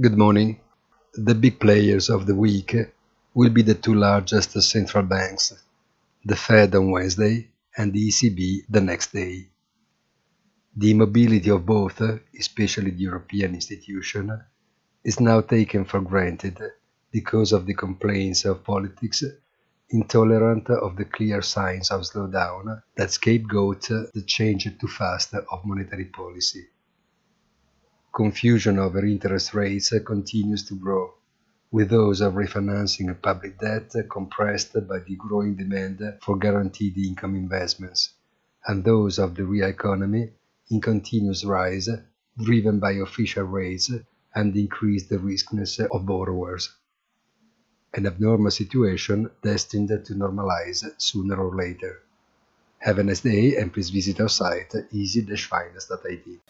Good morning. The big players of the week will be the two largest central banks, the Fed on Wednesday and the ECB the next day. The immobility of both, especially the European institution, is now taken for granted because of the complaints of politics intolerant of the clear signs of slowdown that scapegoat the change too fast of monetary policy. Confusion over interest rates continues to grow, with those of refinancing public debt compressed by the growing demand for guaranteed income investments, and those of the real economy in continuous rise, driven by official rates and increased riskiness of borrowers. An abnormal situation destined to normalize sooner or later. Have a nice day and please visit our site easy-finance.it.